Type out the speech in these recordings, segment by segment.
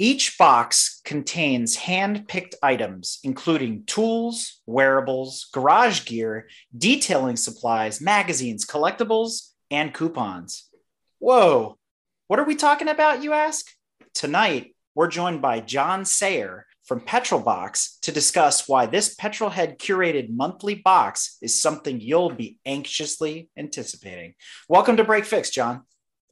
Each box contains hand picked items, including tools, wearables, garage gear, detailing supplies, magazines, collectibles, and coupons. Whoa, what are we talking about, you ask? Tonight, we're joined by John Sayer from Petrolbox to discuss why this Petrolhead curated monthly box is something you'll be anxiously anticipating. Welcome to Break Fix, John.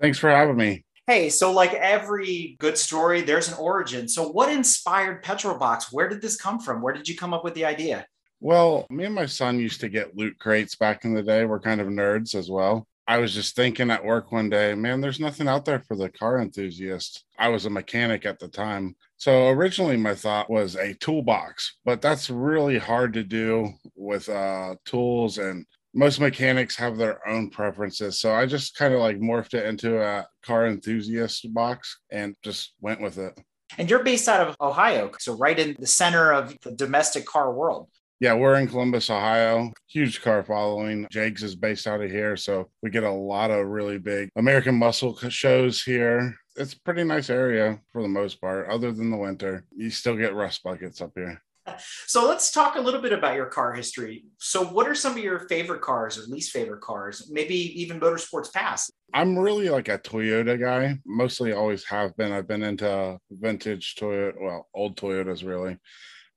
Thanks for having me. Hey, so like every good story, there's an origin. So, what inspired Petrolbox? Where did this come from? Where did you come up with the idea? Well, me and my son used to get loot crates back in the day. We're kind of nerds as well. I was just thinking at work one day, man, there's nothing out there for the car enthusiast. I was a mechanic at the time. So originally my thought was a toolbox, but that's really hard to do with uh, tools and most mechanics have their own preferences. So I just kind of like morphed it into a car enthusiast box and just went with it. And you're based out of Ohio, so right in the center of the domestic car world. Yeah, we're in Columbus, Ohio. Huge car following. Jegs is based out of here, so we get a lot of really big American muscle shows here. It's a pretty nice area for the most part, other than the winter. You still get rust buckets up here. So let's talk a little bit about your car history. So, what are some of your favorite cars or least favorite cars? Maybe even motorsports past. I'm really like a Toyota guy. Mostly always have been. I've been into vintage Toyota, well, old Toyotas really.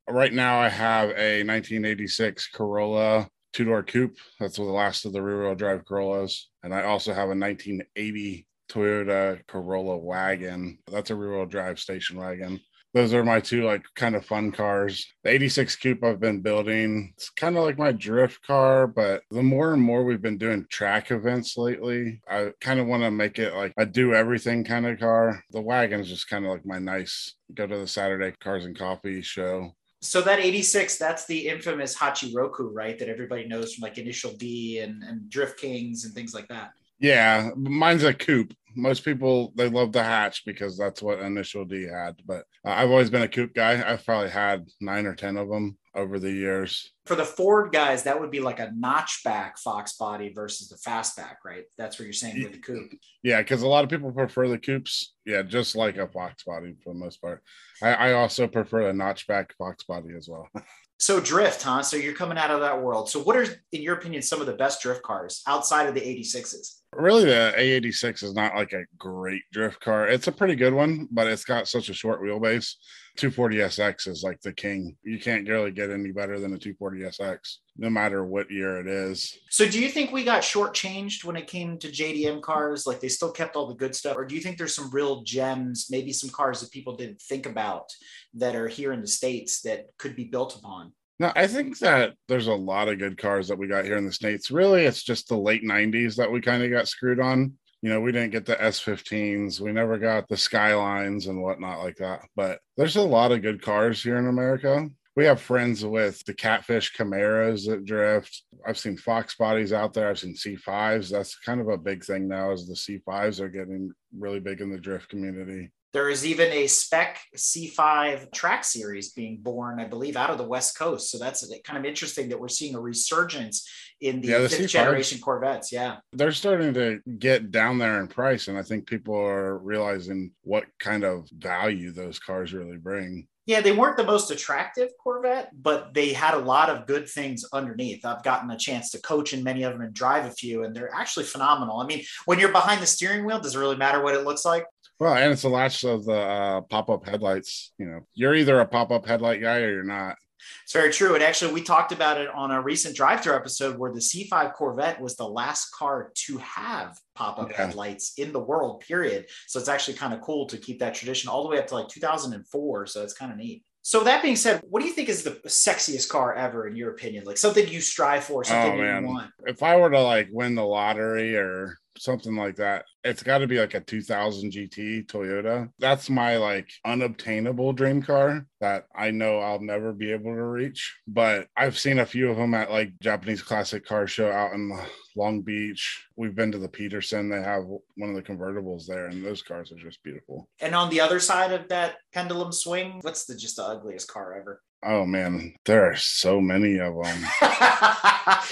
Right now, I have a 1986 Corolla two door coupe. That's the last of the rear wheel drive Corollas. And I also have a 1980 Toyota Corolla wagon. That's a rear wheel drive station wagon those are my two like kind of fun cars. The 86 Coupe I've been building. It's kind of like my drift car, but the more and more we've been doing track events lately, I kind of want to make it like a do everything kind of car. The wagon is just kind of like my nice go to the Saturday Cars and Coffee show. So that 86, that's the infamous Hachiroku, right? That everybody knows from like Initial D and, and Drift Kings and things like that. Yeah, mine's a coupe. Most people they love the hatch because that's what Initial D had. But uh, I've always been a coupe guy. I've probably had nine or ten of them over the years. For the Ford guys, that would be like a notchback Fox body versus the fastback, right? That's what you're saying with the coupe. Yeah, because a lot of people prefer the coupes. Yeah, just like a Fox body for the most part. I, I also prefer a notchback Fox body as well. So drift, huh? So you're coming out of that world. So what are, in your opinion, some of the best drift cars outside of the 86s? Really, the A86 is not like a great drift car. It's a pretty good one, but it's got such a short wheelbase. 240SX is like the king. You can't really get any better than a 240SX, no matter what year it is. So, do you think we got shortchanged when it came to JDM cars? Like they still kept all the good stuff, or do you think there's some real gems, maybe some cars that people didn't think about that are here in the states that could be built upon? No, I think that there's a lot of good cars that we got here in the States. Really, it's just the late 90s that we kind of got screwed on you know, we didn't get the S15s. We never got the Skylines and whatnot like that. But there's a lot of good cars here in America. We have friends with the Catfish Camaros that drift. I've seen Fox bodies out there. I've seen C5s. That's kind of a big thing now. Is the C5s are getting really big in the drift community. There is even a spec C5 track series being born, I believe, out of the West Coast. So that's kind of interesting that we're seeing a resurgence in the, yeah, the fifth C5s, generation Corvettes. Yeah. They're starting to get down there in price. And I think people are realizing what kind of value those cars really bring. Yeah, they weren't the most attractive Corvette, but they had a lot of good things underneath. I've gotten a chance to coach in many of them and drive a few, and they're actually phenomenal. I mean, when you're behind the steering wheel, does it really matter what it looks like? Well, and it's the latch of the uh, pop-up headlights. You know, you're either a pop-up headlight guy or you're not. It's very true. And actually, we talked about it on a recent drive-through episode where the C5 Corvette was the last car to have pop-up yeah. headlights in the world. Period. So it's actually kind of cool to keep that tradition all the way up to like 2004. So it's kind of neat. So that being said, what do you think is the sexiest car ever in your opinion? Like something you strive for, something oh, you want? If I were to like win the lottery or something like that. It's got to be like a 2000 GT Toyota. That's my like unobtainable dream car that I know I'll never be able to reach. But I've seen a few of them at like Japanese classic car show out in Long Beach. We've been to the Petersen. They have one of the convertibles there, and those cars are just beautiful. And on the other side of that pendulum swing, what's the just the ugliest car ever? Oh man, there are so many of them.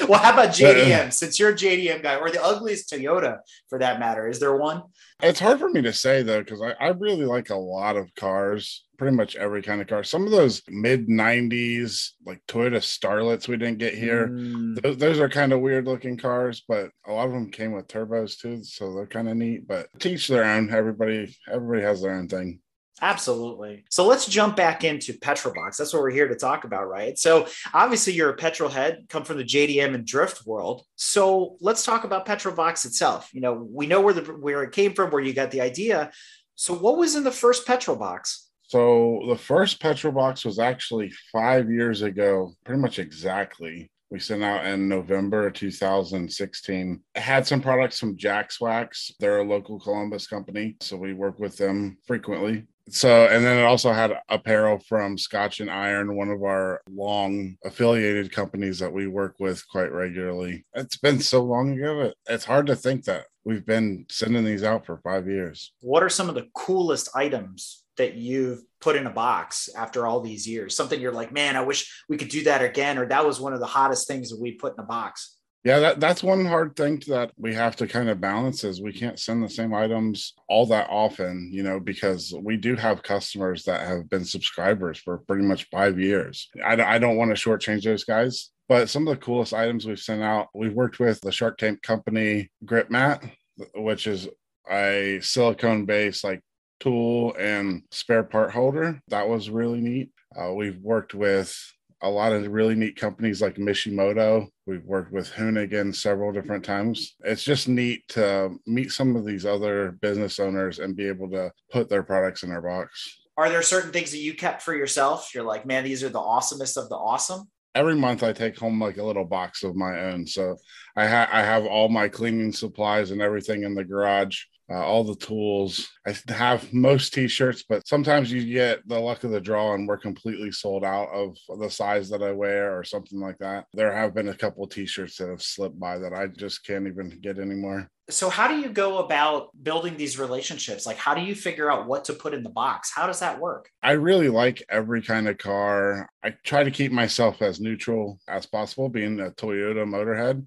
well, how about JDM? Since you're a JDM guy, or the ugliest Toyota for that matter, is there one? It's hard for me to say though, because I, I really like a lot of cars, pretty much every kind of car. Some of those mid 90s, like Toyota Starlets we didn't get here, Mm, those, those are kind of weird looking cars, but a lot of them came with turbos too, so they're kind of neat. But teach their own. Everybody, everybody has their own thing. Absolutely. So let's jump back into Petrolbox. That's what we're here to talk about, right? So obviously you're a petrol head, come from the JDM and drift world. So let's talk about Petrolbox itself. You know, we know where the where it came from, where you got the idea. So what was in the first Petrolbox? So the first petrol box was actually five years ago, pretty much exactly. We sent out in November 2016. It had some products from Jax Wax. They're a local Columbus company, so we work with them frequently. So, and then it also had apparel from Scotch and Iron, one of our long affiliated companies that we work with quite regularly. It's been so long ago, it- it's hard to think that we've been sending these out for five years. What are some of the coolest items that you've put in a box after all these years? Something you're like, man, I wish we could do that again, or that was one of the hottest things that we put in a box. Yeah, that, that's one hard thing that we have to kind of balance is we can't send the same items all that often, you know, because we do have customers that have been subscribers for pretty much five years. I, don't- I don't want to shortchange those guys, but some of the coolest items we've sent out, we've worked with the Shark Tank company Grypmat, which is a silicone based like tool and spare part holder. That was really neat. Uh, we've worked with a lot of really neat companies like Mishimoto. We've worked with Hoonigan several different times. It's just neat to meet some of these other business owners and be able to put their products in our box. Are there certain things that you kept for yourself? You're like, man, these are the awesomest of the awesome. Every month I take home like a little box of my own. So I, ha- I have all my cleaning supplies and everything in the garage. Uh, all the tools. I have most t-shirts, but sometimes you get the luck of the draw and we're completely sold out of the size that I wear or something like that. There have been a couple of t-shirts that have slipped by that I just can't even get anymore. So, how do you go about building these relationships? Like, how do you figure out what to put in the box? How does that work? I really like every kind of car. I try to keep myself as neutral as possible, being a Toyota motorhead.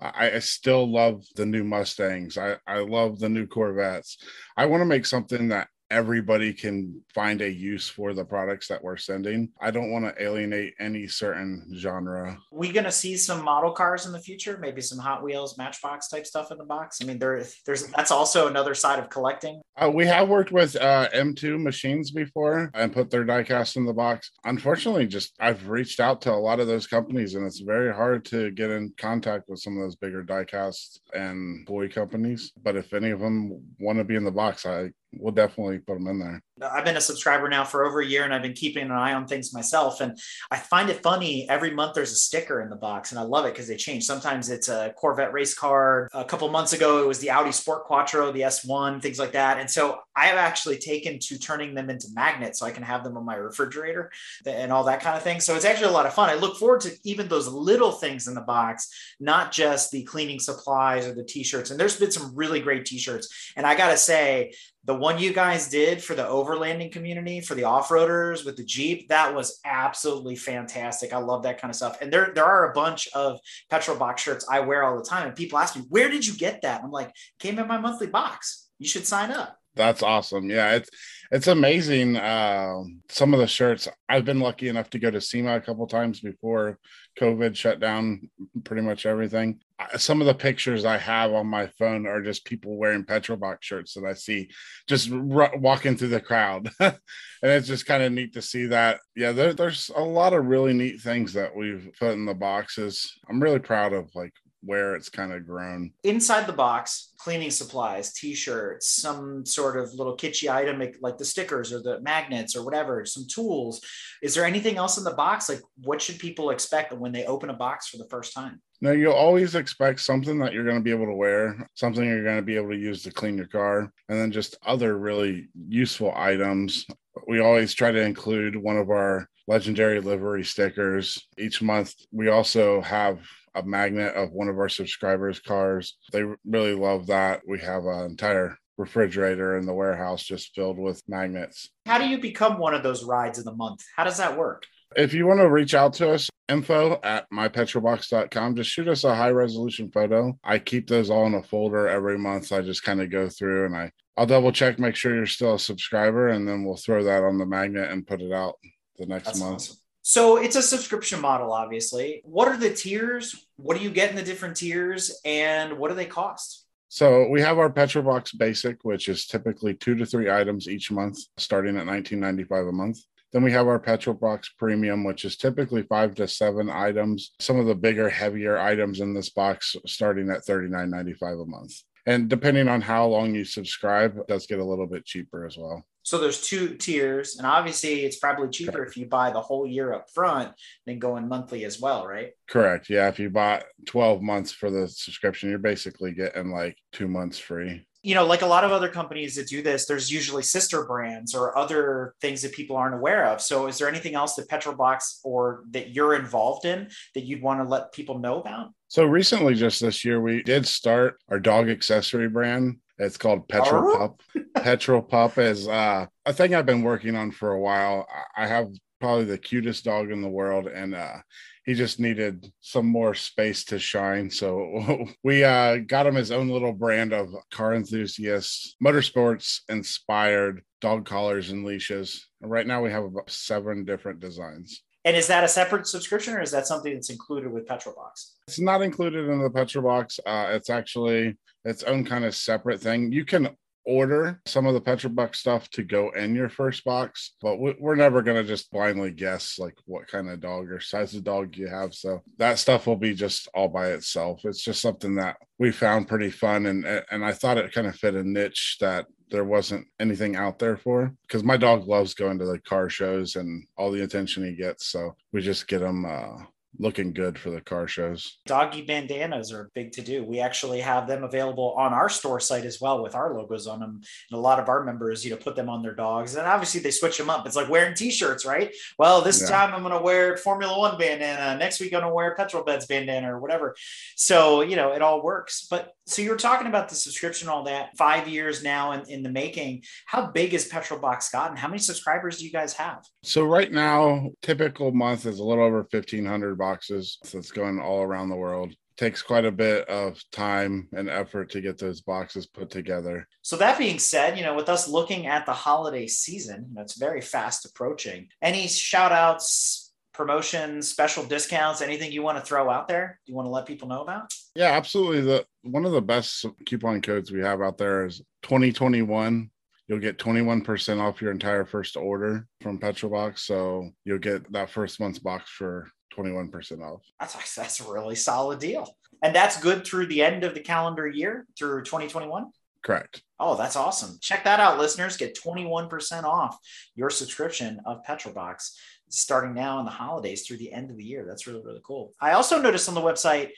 I, I still love the new Mustangs. I, I love the new Corvettes. I want to make something that everybody can find a use for the products that we're sending. I don't want to alienate any certain genre. We gonna see some model cars in the future, maybe some Hot Wheels, Matchbox type stuff in the box. I mean, there, there's that's also another side of collecting. Uh, we have worked with uh, M2 machines before and put their diecast in the box. Unfortunately, just I've reached out to a lot of those companies, and it's very hard to get in contact with some of those bigger diecasts and boy companies. But if any of them want to be in the box, I will definitely put them in there. I've been a subscriber now for over a year and I've been keeping an eye on things myself. And I find it funny. Every month there's a sticker in the box and I love it because they change. Sometimes it's a Corvette race car. A couple months ago, it was the Audi Sport Quattro, the S1, things like that. And so I have actually taken to turning them into magnets so I can have them on my refrigerator and all that kind of thing. So it's actually a lot of fun. I look forward to even those little things in the box, not just the cleaning supplies or the t-shirts. And there's been some really great t-shirts. And I got to say, the one you guys did for the overlanding community for the off-roaders with the jeep that was absolutely fantastic. I love that kind of stuff. And there there are a bunch of petrol box shirts i wear all the time and people ask me where did you get that? I'm like came in my monthly box. You should sign up That's awesome. Yeah, it's it's amazing. Uh, some of the shirts I've been lucky enough to go to SEMA a couple times before COVID shut down pretty much everything. Some of the pictures I have on my phone are just people wearing petrol box shirts that I see just r- walking through the crowd, and it's just kind of neat to see that. Yeah, there, there's a lot of really neat things that we've put in the boxes. I'm really proud of like where it's kind of grown. Inside the box, cleaning supplies, t-shirts, some sort of little kitschy item like the stickers or the magnets or whatever, some tools. Is there anything else in the box? Like what should people expect when they open a box for the first time? No, you'll always expect something that you're going to be able to wear, something you're going to be able to use to clean your car, and then just other really useful items. We always try to include one of our legendary livery stickers each month. We also have a magnet of one of our subscribers' cars. They really love that. We have an entire refrigerator in the warehouse just filled with magnets. How do you become one of those rides of the month? How does that work? If you want to reach out to us, info at mypetrolbox.com, just shoot us a high resolution photo. I keep those all in a folder every month. I just kind of go through and I, I'll double check, make sure you're still a subscriber, and then we'll throw that on the magnet and put it out the next That's month. Awesome. So it's a subscription model, obviously. What are the tiers? What do you get in the different tiers, and what do they cost? So we have our Petrolbox Basic, which is typically two to three items each month, starting at 19.95 a month. Then we have our Petrolbox Premium, which is typically five to seven items. Some of the bigger, heavier items in this box starting at $39.95 a month. And depending on how long you subscribe, it does get a little bit cheaper as well. So there's two tiers, and obviously it's probably cheaper if you buy the whole year up front than going monthly as well, right? Correct. Yeah. If you bought 12 months for the subscription, you're basically getting like two months free you know, like a lot of other companies that do this, there's usually sister brands or other things that people aren't aware of. So, is there anything else that Petrolbox or that you're involved in that you'd want to let people know about? So, recently, just this year, we did start our dog accessory brand. It's called Petrol oh. Pup. Petrol Pup is uh, a thing I've been working on for a while. I have probably the cutest dog in the world, and uh, he just needed some more space to shine. So we uh, got him his own little brand of car enthusiasts, motorsports inspired dog collars and leashes. right now we have about seven different designs. And is that a separate subscription or is that something that's included with Petrolbox? It's not included in the Petrolbox. Uh, it's actually its own kind of separate thing. You can order some of the Petrolbox stuff to go in your first box, but we're never going to just blindly guess like what kind of dog or size of dog you have. So that stuff will be just all by itself. It's just something that we found pretty fun. And, and I thought it kind of fit a niche that there wasn't anything out there for because my dog loves going to the car shows and all the attention he gets. So we just get him uh, looking good for the car shows. Doggy bandanas are big to do. We actually have them available on our store site as well with our logos on them. And a lot of our members, you know, put them on their dogs. And obviously they switch them up. It's like wearing t-shirts, right? Well, this yeah. time I'm going to wear Formula One bandana. Next week I'm going to wear Petrol Beds bandana or whatever. So, you know, it all works. But so you were talking about the subscription, all that five years now in, in the making. How big is Petrolbox gotten? How many subscribers do you guys have? So right now, typical month is a little over 1500 boxes. So it's going all around the world. Takes quite a bit of time and effort to get those boxes put together. So that being said, you know, with us looking at the holiday season, you know, it's very fast approaching. Any shout outs, promotions, special discounts, anything you want to throw out there? Do you want to let people know about? Yeah, absolutely. The one of the best coupon codes we have out there is 2021 you'll get 21% off your entire first order from Petrolbox. So you'll get that first month's box for 21% off. That's that's a really solid deal. And that's good through the end of the calendar year through 2021. Correct. Oh, that's awesome. Check that out, listeners. Get 21% off your subscription of Petrolbox starting now in the holidays through the end of the year. That's really, really cool. I also noticed on the website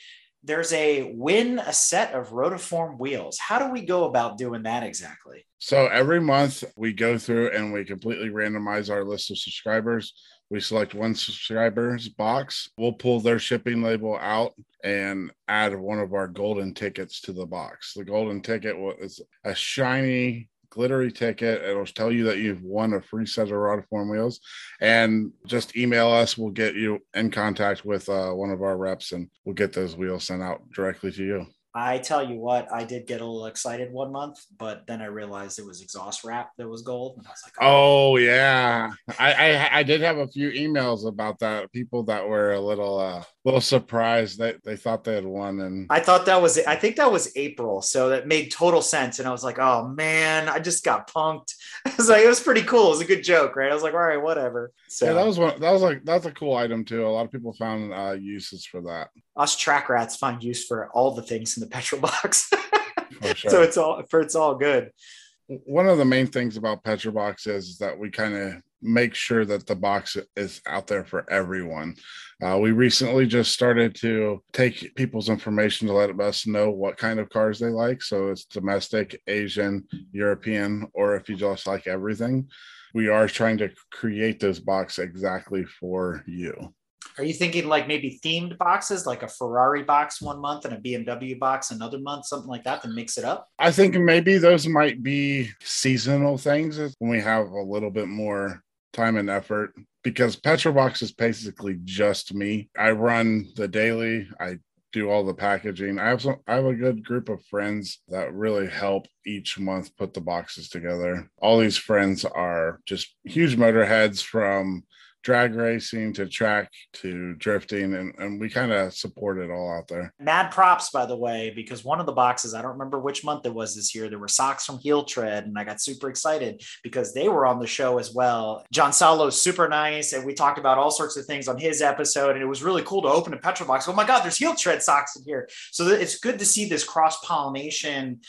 there's a win a set of rotiform wheels. How do we go about doing that exactly? So every month we go through and we completely randomize our list of subscribers. We select one subscriber's box. We'll pull their shipping label out and add one of our golden tickets to the box. The golden ticket is a shiny glittery ticket. It'll tell you that you've won a free set of Rotiform wheels. And just email us. We'll get you in contact with uh, one of our reps and we'll get those wheels sent out directly to you. I tell you what, I did get a little excited one month, but then I realized it was exhaust wrap that was gold, and I was like, "Oh, oh yeah." I, I, I did have a few emails about that. People that were a little uh little surprised that they thought they had won, and I thought that was I think that was April, so that made total sense. And I was like, "Oh man, I just got punked." I was like, it was pretty cool. It was a good joke, right? I was like, "All right, whatever." So yeah, that was one. That was like that's a cool item too. A lot of people found uh, uses for that. us track rats find use for all the things in the petrol box. sure. So it's all for it's all good. One of the main things about Petrolbox is, is that we kind of make sure that the box is out there for everyone. Uh, we recently just started to take people's information to let us know what kind of cars they like. So it's domestic, Asian, European, or if you just like everything. We are trying to create this box exactly for you. Are you thinking like maybe themed boxes, like a Ferrari box one month and a BMW box another month, something like that to mix it up? I think maybe those might be seasonal things when we have a little bit more time and effort because Petrolbox is basically just me. I run the daily. I do all the packaging. I have some I have a good group of friends that really help each month put the boxes together. All these friends are just huge motorheads from drag racing to track to drifting and, and we kind of support it all out there. Mad props by the way because one of the boxes i don't remember which month it was this year there were socks from heel tread and i got super excited because they were on the show as well. John salo's super nice and we talked about all sorts of things on his episode and it was really cool to open a petrol box oh my god there's heel tread socks in here. So it's good to see this cross pollination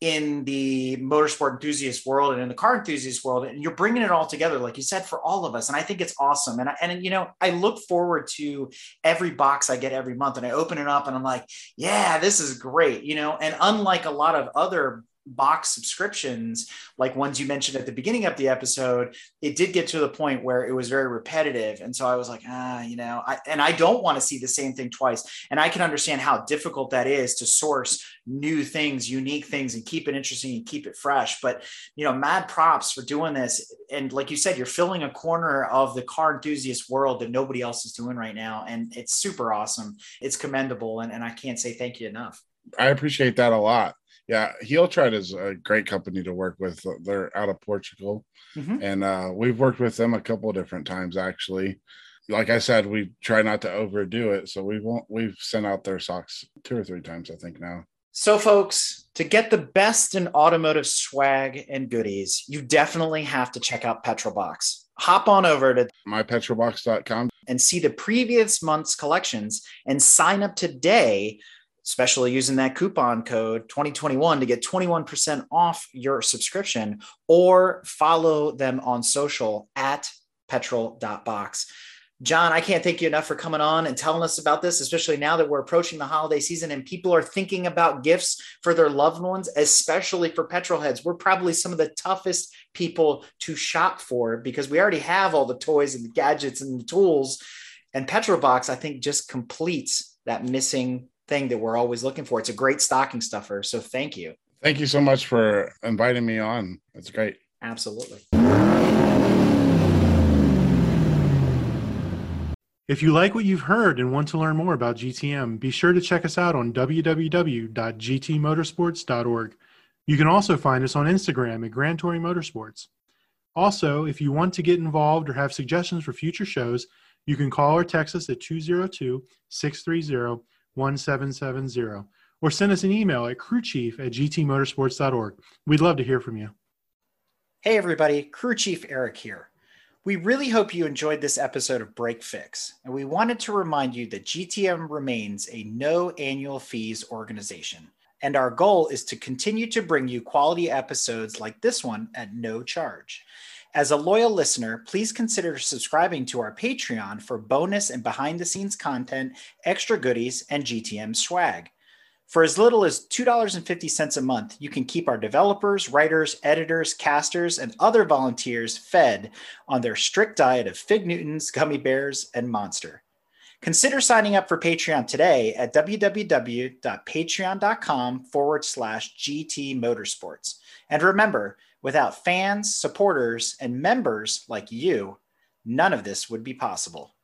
in the motorsport enthusiast world and in the car enthusiast world and you're bringing it all together like you said for all of us and i think it's awesome and I, and you know i look forward to every box i get every month and i open it up and i'm like yeah this is great you know and unlike a lot of other box subscriptions, like ones you mentioned at the beginning of the episode, it did get to the point where it was very repetitive. And so I was like, ah, you know, I, and I don't want to see the same thing twice. And I can understand how difficult that is to source new things, unique things, and keep it interesting and keep it fresh. But, you know, mad props for doing this. And like you said, you're filling a corner of the car enthusiast world that nobody else is doing right now. And it's super awesome. It's commendable. And, and I can't say thank you enough. I appreciate that a lot. Yeah, Heel Tread is a great company to work with. They're out of Portugal, mm-hmm. and uh, we've worked with them a couple different times actually. Like I said, we try not to overdo it, so we've we've sent out their socks two or three times, I think now. So, folks, to get the best in automotive swag and goodies, you definitely have to check out Petrolbox. Hop on over to mypetrolbox.com and see the previous month's collections and sign up today especially using that coupon code 2021 to get 21% off your subscription or follow them on social at petrol.box. John, I can't thank you enough for coming on and telling us about this, especially now that we're approaching the holiday season and people are thinking about gifts for their loved ones, especially for petrol heads. We're probably some of the toughest people to shop for because we already have all the toys and the gadgets and the tools. And Petrolbox, I think, just completes that missing thing that we're always looking for. It's a great stocking stuffer. So thank you. Thank you so much for inviting me on. It's great. Absolutely. If you like what you've heard and want to learn more about GTM, be sure to check us out on www.gtmotorsports.org. You can also find us on Instagram at Grand Touring Motorsports. Also, if you want to get involved or have suggestions for future shows, you can call or text us at 202 630 1770 or send us an email at crewchief at gtmotorsports.org. We'd love to hear from you. Hey, everybody, Crew Chief Eric here. We really hope you enjoyed this episode of Break Fix, and we wanted to remind you that GTM remains a no annual fees organization. And our goal is to continue to bring you quality episodes like this one at no charge. As a loyal listener, please consider subscribing to our Patreon for bonus and behind the scenes content, extra goodies, and GTM swag. For as little as $2.50 a month, you can keep our developers, writers, editors, casters, and other volunteers fed on their strict diet of Fig Newtons, gummy bears, and monster. Consider signing up for Patreon today at www.patreon.com forward slash GT Motorsports. And remember, Without fans, supporters, and members like you, none of this would be possible.